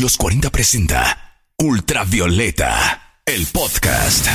Los 40 presenta Ultravioleta, el podcast.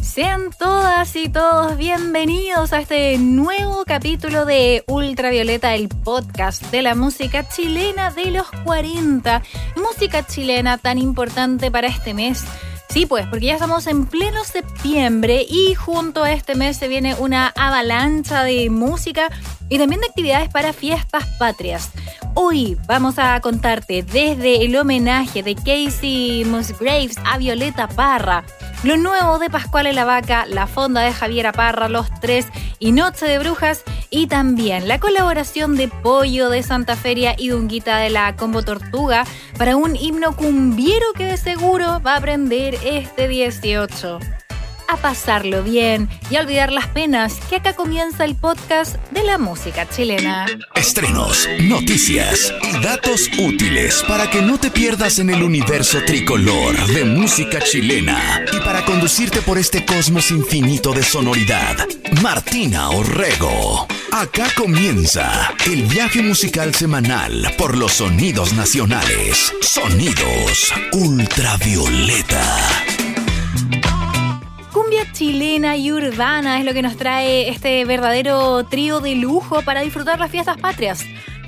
Sean todas y todos bienvenidos a este nuevo capítulo de Ultravioleta, el podcast de la música chilena de los 40. Música chilena tan importante para este mes. Sí, pues, porque ya estamos en pleno septiembre y junto a este mes se viene una avalancha de música y también de actividades para fiestas patrias. Hoy vamos a contarte desde el homenaje de Casey Musgraves a Violeta Parra, lo nuevo de Pascual la Vaca, la fonda de Javiera Parra, Los Tres y Noche de Brujas. Y también la colaboración de Pollo de Santa Feria y Dunguita de la Combo Tortuga para un himno cumbiero que de seguro va a aprender este 18 a pasarlo bien y a olvidar las penas, que acá comienza el podcast de la música chilena. Estrenos, noticias y datos útiles para que no te pierdas en el universo tricolor de música chilena y para conducirte por este cosmos infinito de sonoridad. Martina Orrego. Acá comienza el viaje musical semanal por los sonidos nacionales. Sonidos ultravioleta chilena y urbana es lo que nos trae este verdadero trío de lujo para disfrutar las fiestas patrias.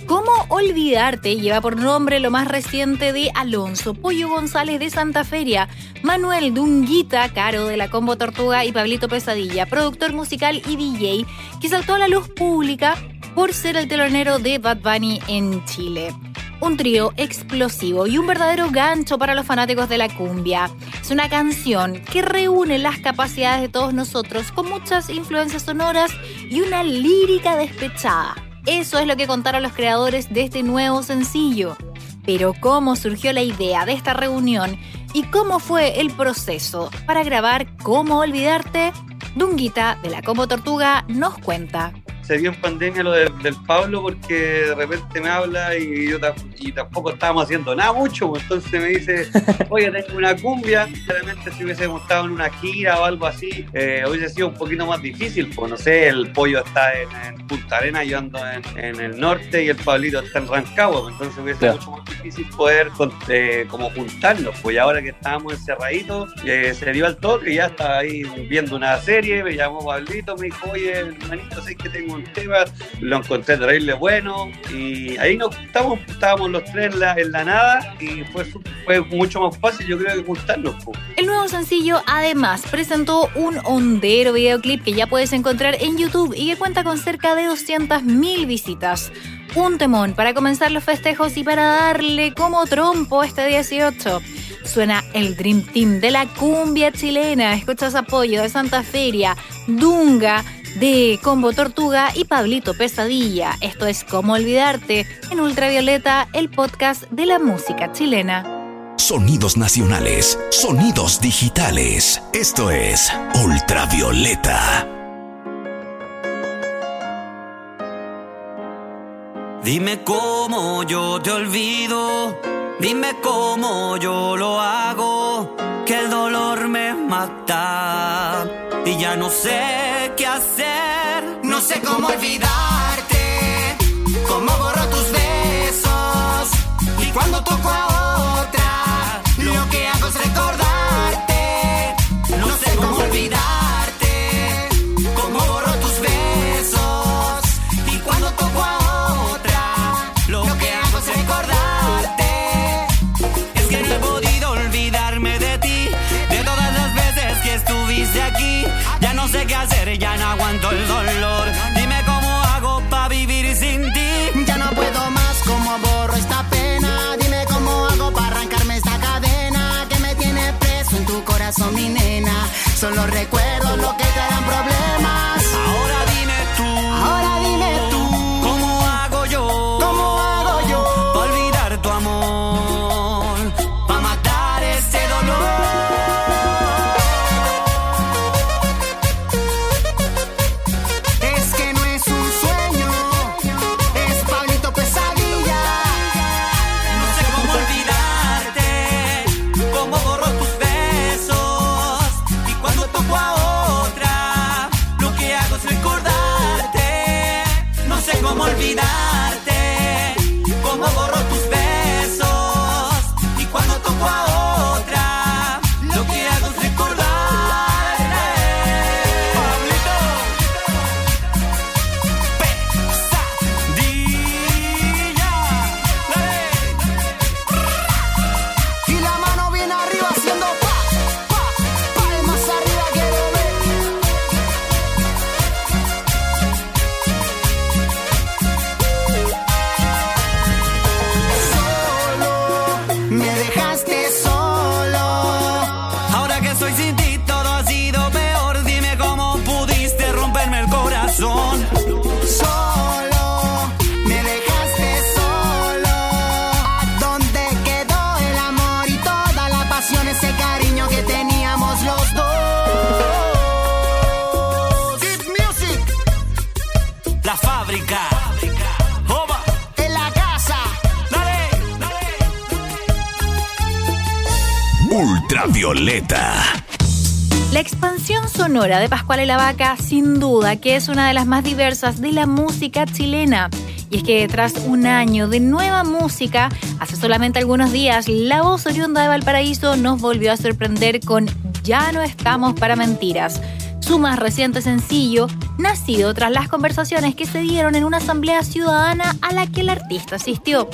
¿Cómo olvidarte? Lleva por nombre lo más reciente de Alonso, Pollo González de Santa Feria, Manuel Dunguita, Caro de la Combo Tortuga y Pablito Pesadilla, productor musical y DJ, que saltó a la luz pública por ser el telonero de Bad Bunny en Chile un trío explosivo y un verdadero gancho para los fanáticos de la cumbia. Es una canción que reúne las capacidades de todos nosotros con muchas influencias sonoras y una lírica despechada. Eso es lo que contaron los creadores de este nuevo sencillo. Pero cómo surgió la idea de esta reunión y cómo fue el proceso para grabar Cómo Olvidarte, Dunguita de la Como Tortuga nos cuenta se dio en pandemia lo del Pablo porque de repente me habla y yo y tampoco estábamos haciendo nada mucho, pues, entonces me dice, oye, tengo una cumbia, realmente si hubiésemos estado en una gira o algo así, eh, hubiese sido un poquito más difícil, pues no sé, el pollo está en, Punta Arena, yo ando en, el norte y el Pablito está en Rancagua, pues, entonces hubiese sido mucho más difícil poder eh, como juntarnos, pues ahora que estábamos encerraditos, eh, se dio al toque, ya estaba ahí viendo una serie, me llamó Pablito, me dijo, oye, hermanito, sé que tengo un tema, lo encontré terrible bueno y ahí nos estábamos, estábamos los tres en la, en la nada y fue, fue mucho más fácil yo creo que juntarnos. El nuevo sencillo además presentó un hondero videoclip que ya puedes encontrar en YouTube y que cuenta con cerca de 200.000 visitas. Un temón para comenzar los festejos y para darle como trompo este 18 suena el Dream Team de la cumbia chilena. Escuchas apoyo de Santa Feria, Dunga, de Combo Tortuga y Pablito Pesadilla. Esto es Cómo Olvidarte en Ultravioleta, el podcast de la música chilena. Sonidos nacionales, sonidos digitales. Esto es Ultravioleta. Dime cómo yo te olvido, dime cómo yo lo hago, que el dolor me mata y ya no sé qué hacer. No sé cómo olvidarte, cómo borro tus besos y cuando toco a fábrica. La Ultravioleta. La expansión sonora de Pascual y la Vaca, sin duda que es una de las más diversas de la música chilena. Y es que tras un año de nueva música, hace solamente algunos días, la voz oriunda de Valparaíso nos volvió a sorprender con Ya no estamos para mentiras, su más reciente sencillo nacido tras las conversaciones que se dieron en una asamblea ciudadana a la que el artista asistió.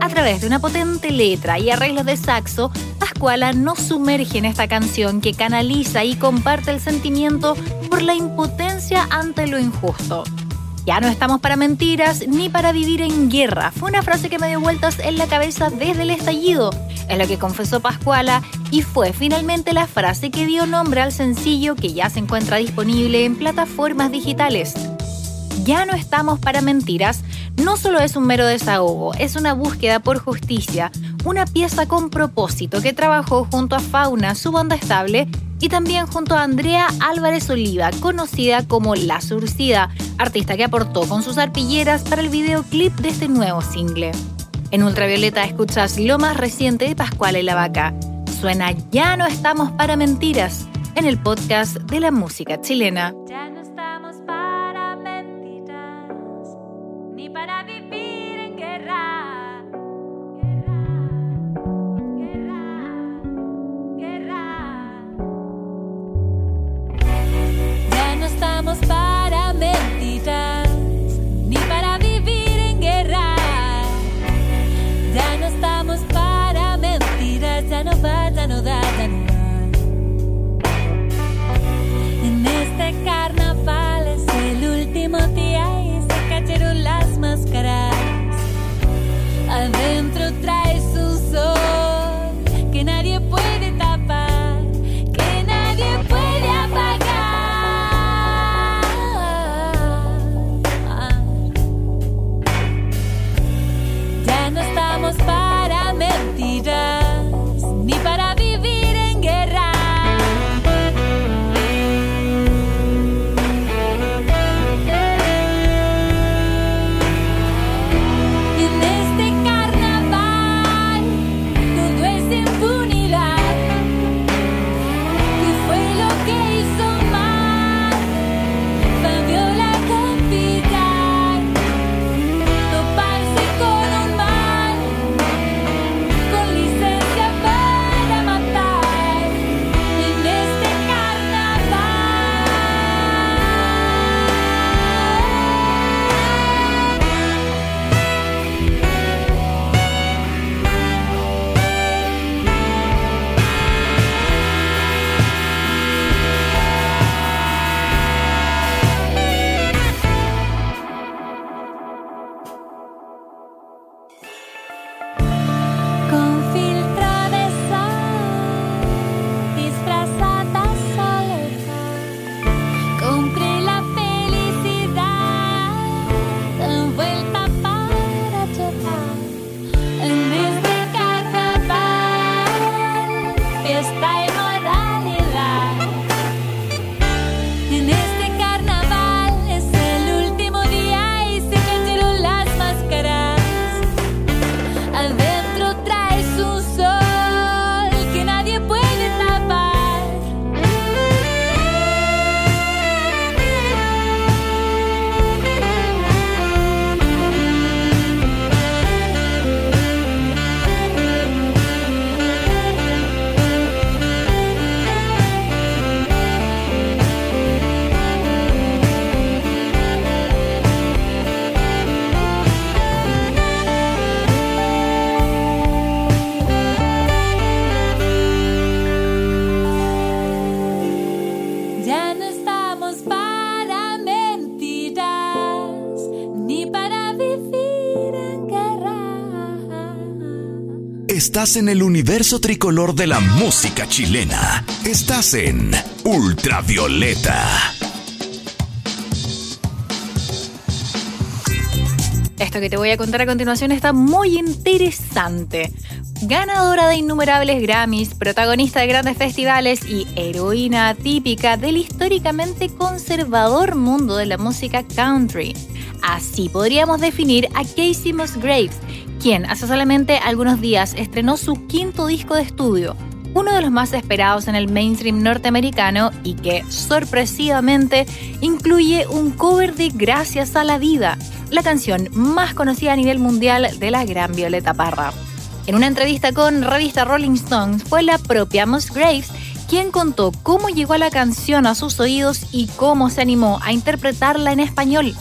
A través de una potente letra y arreglos de saxo, Pascuala nos sumerge en esta canción que canaliza y comparte el sentimiento por la impotencia ante lo injusto. Ya no estamos para mentiras ni para vivir en guerra. Fue una frase que me dio vueltas en la cabeza desde el estallido. Es lo que confesó Pascuala y fue finalmente la frase que dio nombre al sencillo que ya se encuentra disponible en plataformas digitales. Ya no estamos para mentiras no solo es un mero desahogo, es una búsqueda por justicia, una pieza con propósito que trabajó junto a Fauna, su banda estable, y también junto a Andrea Álvarez Oliva, conocida como La Surcida, artista que aportó con sus arpilleras para el videoclip de este nuevo single. En Ultravioleta escuchas lo más reciente de Pascual y la Vaca. Suena Ya no estamos para mentiras en el podcast de la música chilena. tiempos para Estás en el universo tricolor de la música chilena. Estás en Ultravioleta. Esto que te voy a contar a continuación está muy interesante. Ganadora de innumerables Grammys, protagonista de grandes festivales y heroína típica del históricamente conservador mundo de la música country. Así podríamos definir a Casey Musgraves, quien hace solamente algunos días estrenó su quinto disco de estudio, uno de los más esperados en el mainstream norteamericano y que, sorpresivamente, incluye un cover de Gracias a la Vida, la canción más conocida a nivel mundial de la gran Violeta Parra. En una entrevista con revista Rolling Stones fue la propia Graves quien contó cómo llegó la canción a sus oídos y cómo se animó a interpretarla en español.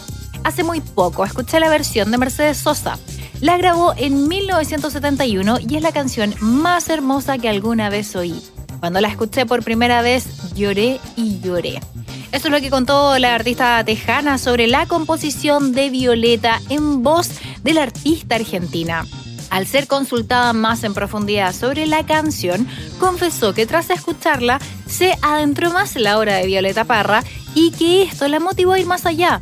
Hace muy poco escuché la versión de Mercedes Sosa. La grabó en 1971 y es la canción más hermosa que alguna vez oí. Cuando la escuché por primera vez, lloré y lloré. Eso es lo que contó la artista tejana sobre la composición de Violeta en voz de la artista argentina. Al ser consultada más en profundidad sobre la canción, confesó que tras escucharla se adentró más en la obra de Violeta Parra y que esto la motivó a ir más allá.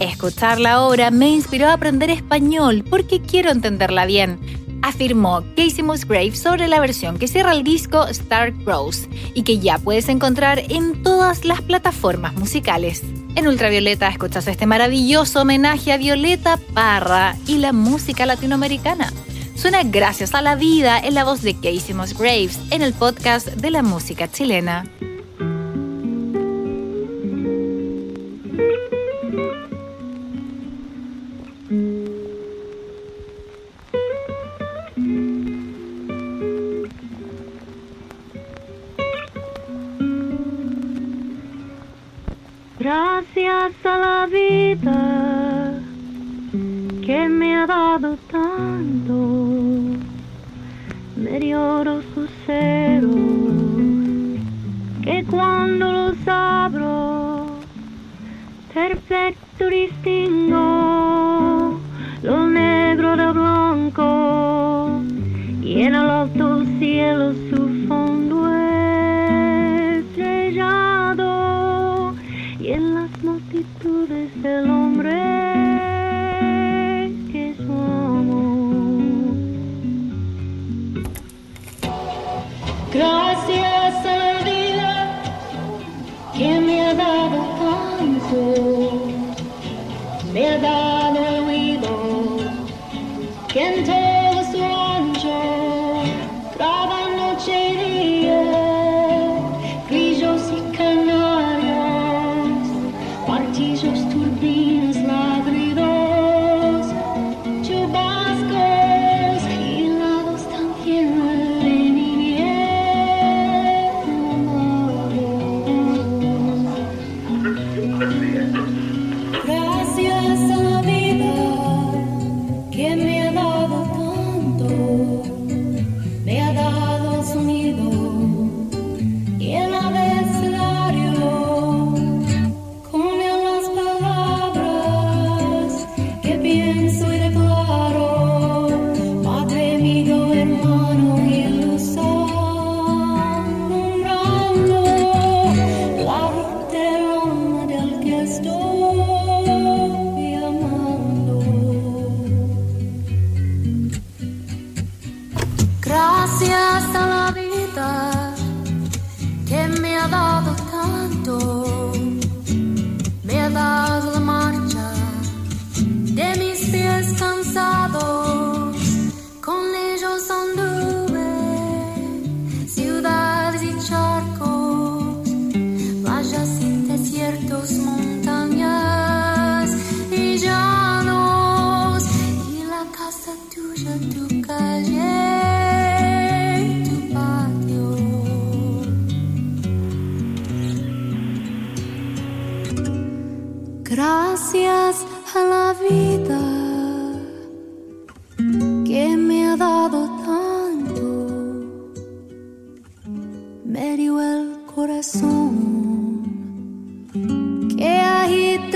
Escuchar la obra me inspiró a aprender español porque quiero entenderla bien, afirmó Casey Musgrave sobre la versión que cierra el disco Star Rose y que ya puedes encontrar en todas las plataformas musicales. En Ultravioleta escuchas este maravilloso homenaje a Violeta Parra y la música latinoamericana suena Gracias a la Vida en la voz de Casey Graves en el podcast de la música chilena. Gracias a la vida que me ha dado tanto. Oro sus ceros que cuando los abro perfecto distingo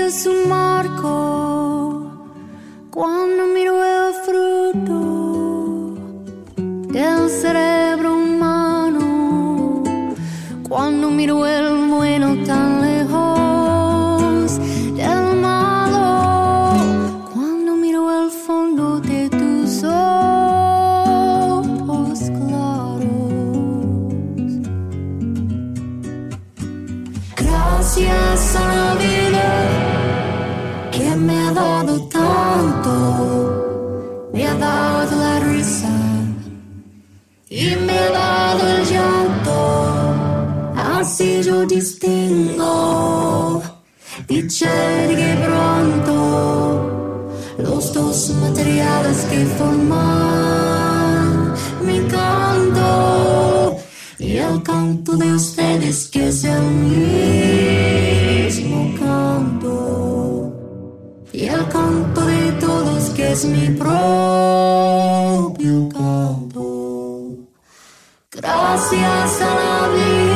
su mano. Distingo. Dice que pronto los dos materiales que forman mi canto y el canto de ustedes que es el mismo canto y el canto de todos que es mi propio canto. Gracias a la vida.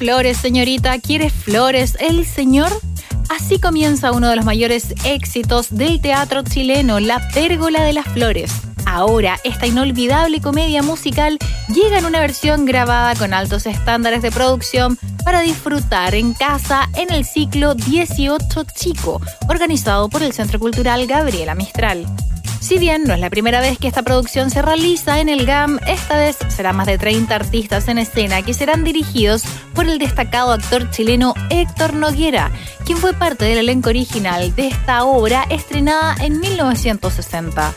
Flores, señorita? ¿Quiere flores el señor? Así comienza uno de los mayores éxitos del teatro chileno, La Pérgola de las Flores. Ahora, esta inolvidable comedia musical llega en una versión grabada con altos estándares de producción para disfrutar en casa en el ciclo 18 Chico, organizado por el Centro Cultural Gabriela Mistral. Si bien no es la primera vez que esta producción se realiza en el GAM, esta vez será más de 30 artistas en escena que serán dirigidos por el destacado actor chileno Héctor Noguera, quien fue parte del elenco original de esta obra estrenada en 1960.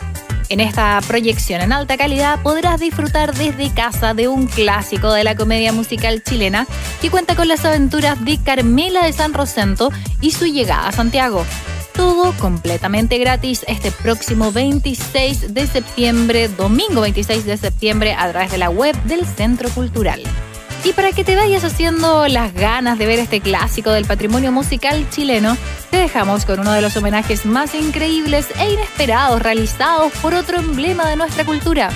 En esta proyección en alta calidad podrás disfrutar desde casa de un clásico de la comedia musical chilena que cuenta con las aventuras de Carmela de San Rosento y su llegada a Santiago. Todo completamente gratis este próximo 26 de septiembre, domingo 26 de septiembre, a través de la web del Centro Cultural. Y para que te vayas haciendo las ganas de ver este clásico del patrimonio musical chileno, te dejamos con uno de los homenajes más increíbles e inesperados realizados por otro emblema de nuestra cultura,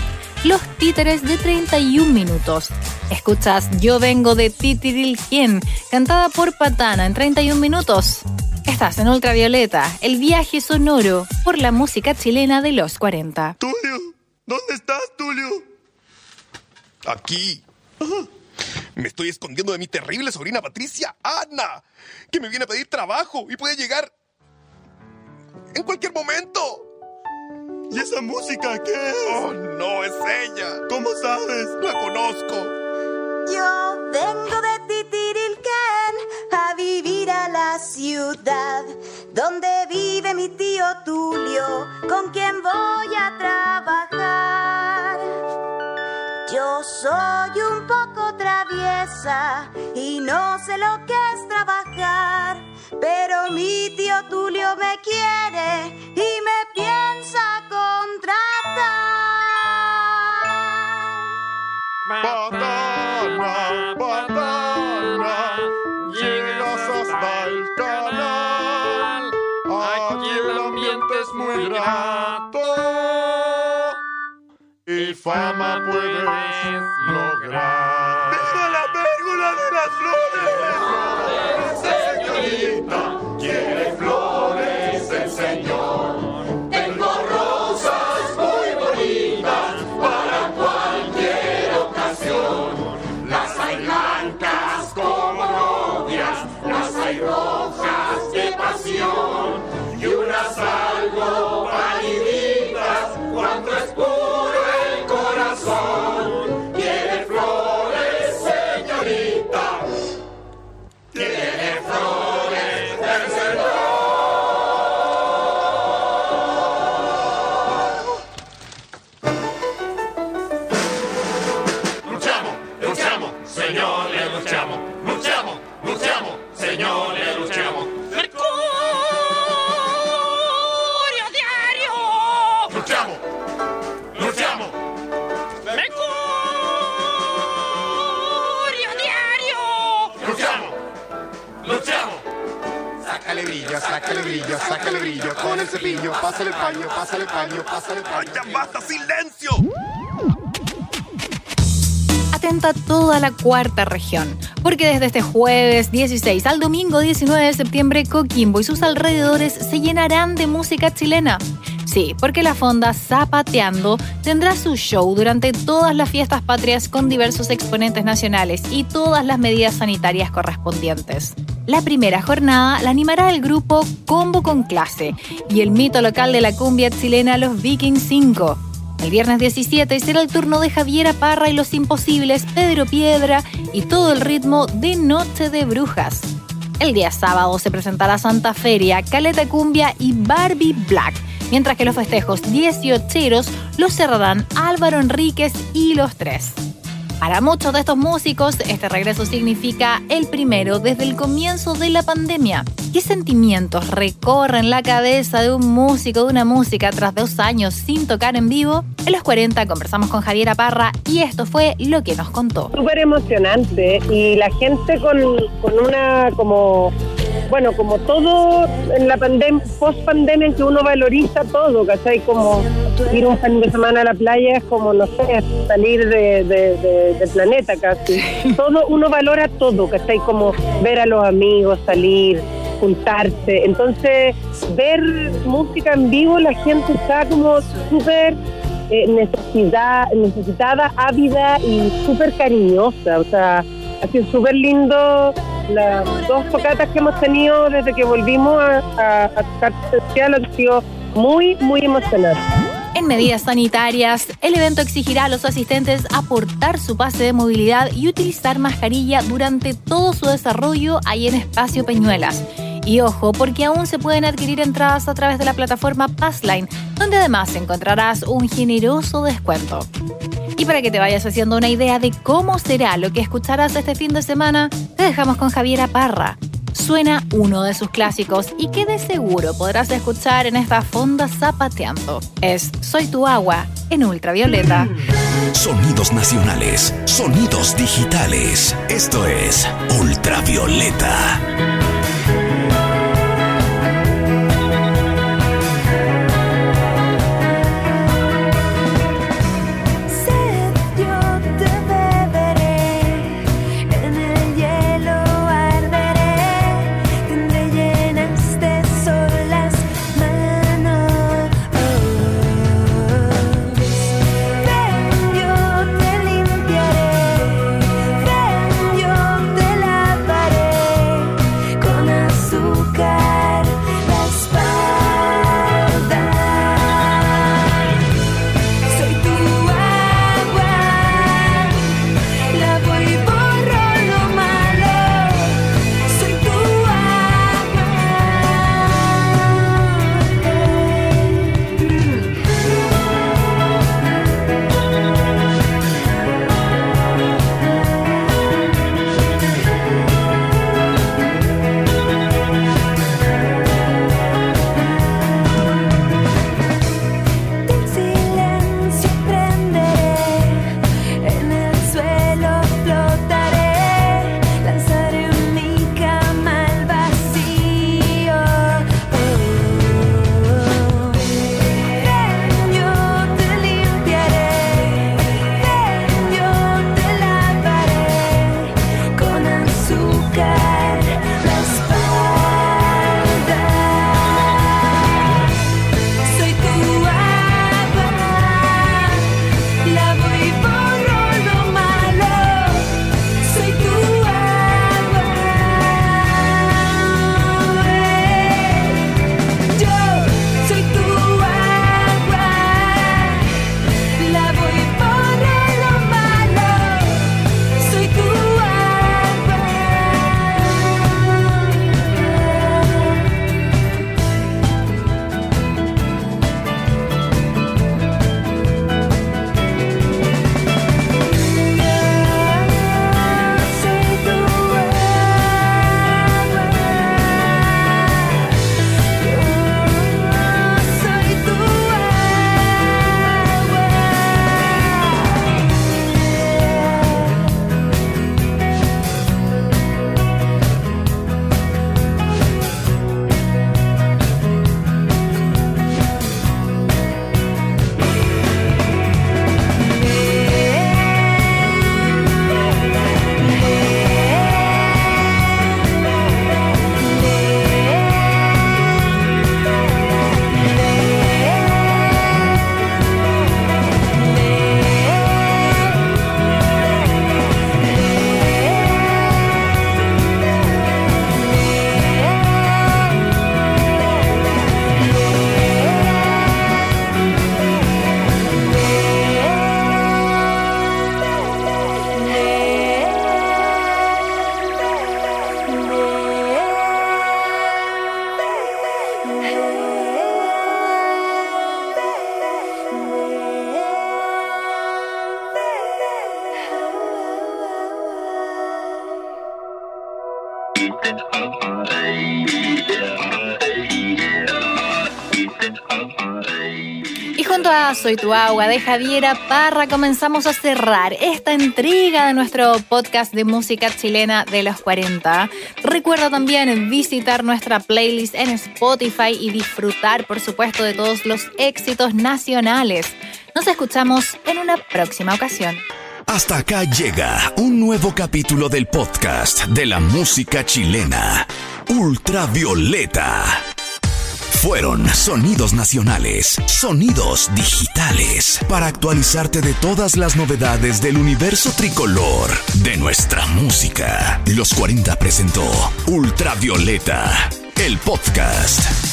los títeres de 31 minutos. Escuchas Yo vengo de Titirilquien, cantada por Patana en 31 minutos. Estás en Ultravioleta, el viaje sonoro por la música chilena de los 40. Tulio, ¿dónde estás, Tulio? Aquí. Me estoy escondiendo de mi terrible sobrina Patricia, Ana, que me viene a pedir trabajo y puede llegar en cualquier momento. ¿Y esa música qué es? Oh, no, es ella. ¿Cómo sabes? La conozco. Yo vengo de Titirilquén a vivir a la ciudad donde vive mi tío Tulio, con quien voy a trabajar. Yo soy un poco traviesa y no sé lo que es trabajar, pero mi tío Tulio me quiere y Patana, patana, llegas hasta el canal. Aquí el ambiente es muy grato y fama puedes lograr. ¡Viva la pérgola de las flores! Señorita, quiere flores el señor. Brillo, sácale brillo con el cepillo, pásale el paño, pásale el paño, pásale el paño. ¡Ya basta, silencio! Atenta toda la cuarta región, porque desde este jueves 16 al domingo 19 de septiembre Coquimbo y sus alrededores se llenarán de música chilena. Sí, porque la fonda Zapateando tendrá su show durante todas las fiestas patrias con diversos exponentes nacionales y todas las medidas sanitarias correspondientes. La primera jornada la animará el grupo Combo con Clase y el mito local de la cumbia chilena Los Vikings 5. El viernes 17 será el turno de Javiera Parra y Los Imposibles, Pedro Piedra y todo el ritmo de Noche de Brujas. El día sábado se presentará Santa Feria, Caleta Cumbia y Barbie Black, mientras que los festejos 18 los cerrarán Álvaro Enríquez y los tres. Para muchos de estos músicos, este regreso significa el primero desde el comienzo de la pandemia. ¿Qué sentimientos recorren la cabeza de un músico de una música tras dos años sin tocar en vivo? En los 40 conversamos con Javiera Parra y esto fue lo que nos contó. Súper emocionante y la gente con, con una como bueno, como todo en la pandemia, post pandemia en que uno valoriza todo, ¿cachai? Como ir un fin de semana a la playa es como, no sé, salir de, de- planeta casi. Todo, uno valora todo, ¿cachai? Como ver a los amigos, salir, juntarse. Entonces, ver música en vivo, la gente está como súper eh, necesidad, necesitada, ávida y súper cariñosa. O sea, ha sido súper lindo las dos tocatas que hemos tenido desde que volvimos a, a, a tocar. Han sido muy, muy emocionantes. En medidas sanitarias, el evento exigirá a los asistentes aportar su pase de movilidad y utilizar mascarilla durante todo su desarrollo ahí en Espacio Peñuelas. Y ojo, porque aún se pueden adquirir entradas a través de la plataforma Passline, donde además encontrarás un generoso descuento. Y para que te vayas haciendo una idea de cómo será lo que escucharás este fin de semana, te dejamos con Javiera Parra. Suena uno de sus clásicos y que de seguro podrás escuchar en esta fonda zapateando. Es Soy tu agua en ultravioleta. Sonidos nacionales, sonidos digitales. Esto es Ultravioleta. Soy tu agua de Javiera Parra comenzamos a cerrar esta entrega de nuestro podcast de música chilena de los 40. Recuerda también visitar nuestra playlist en Spotify y disfrutar, por supuesto, de todos los éxitos nacionales. Nos escuchamos en una próxima ocasión. Hasta acá llega un nuevo capítulo del podcast de la música chilena, Ultravioleta. Fueron sonidos nacionales, sonidos digitales, para actualizarte de todas las novedades del universo tricolor de nuestra música. Los 40 presentó Ultravioleta, el podcast.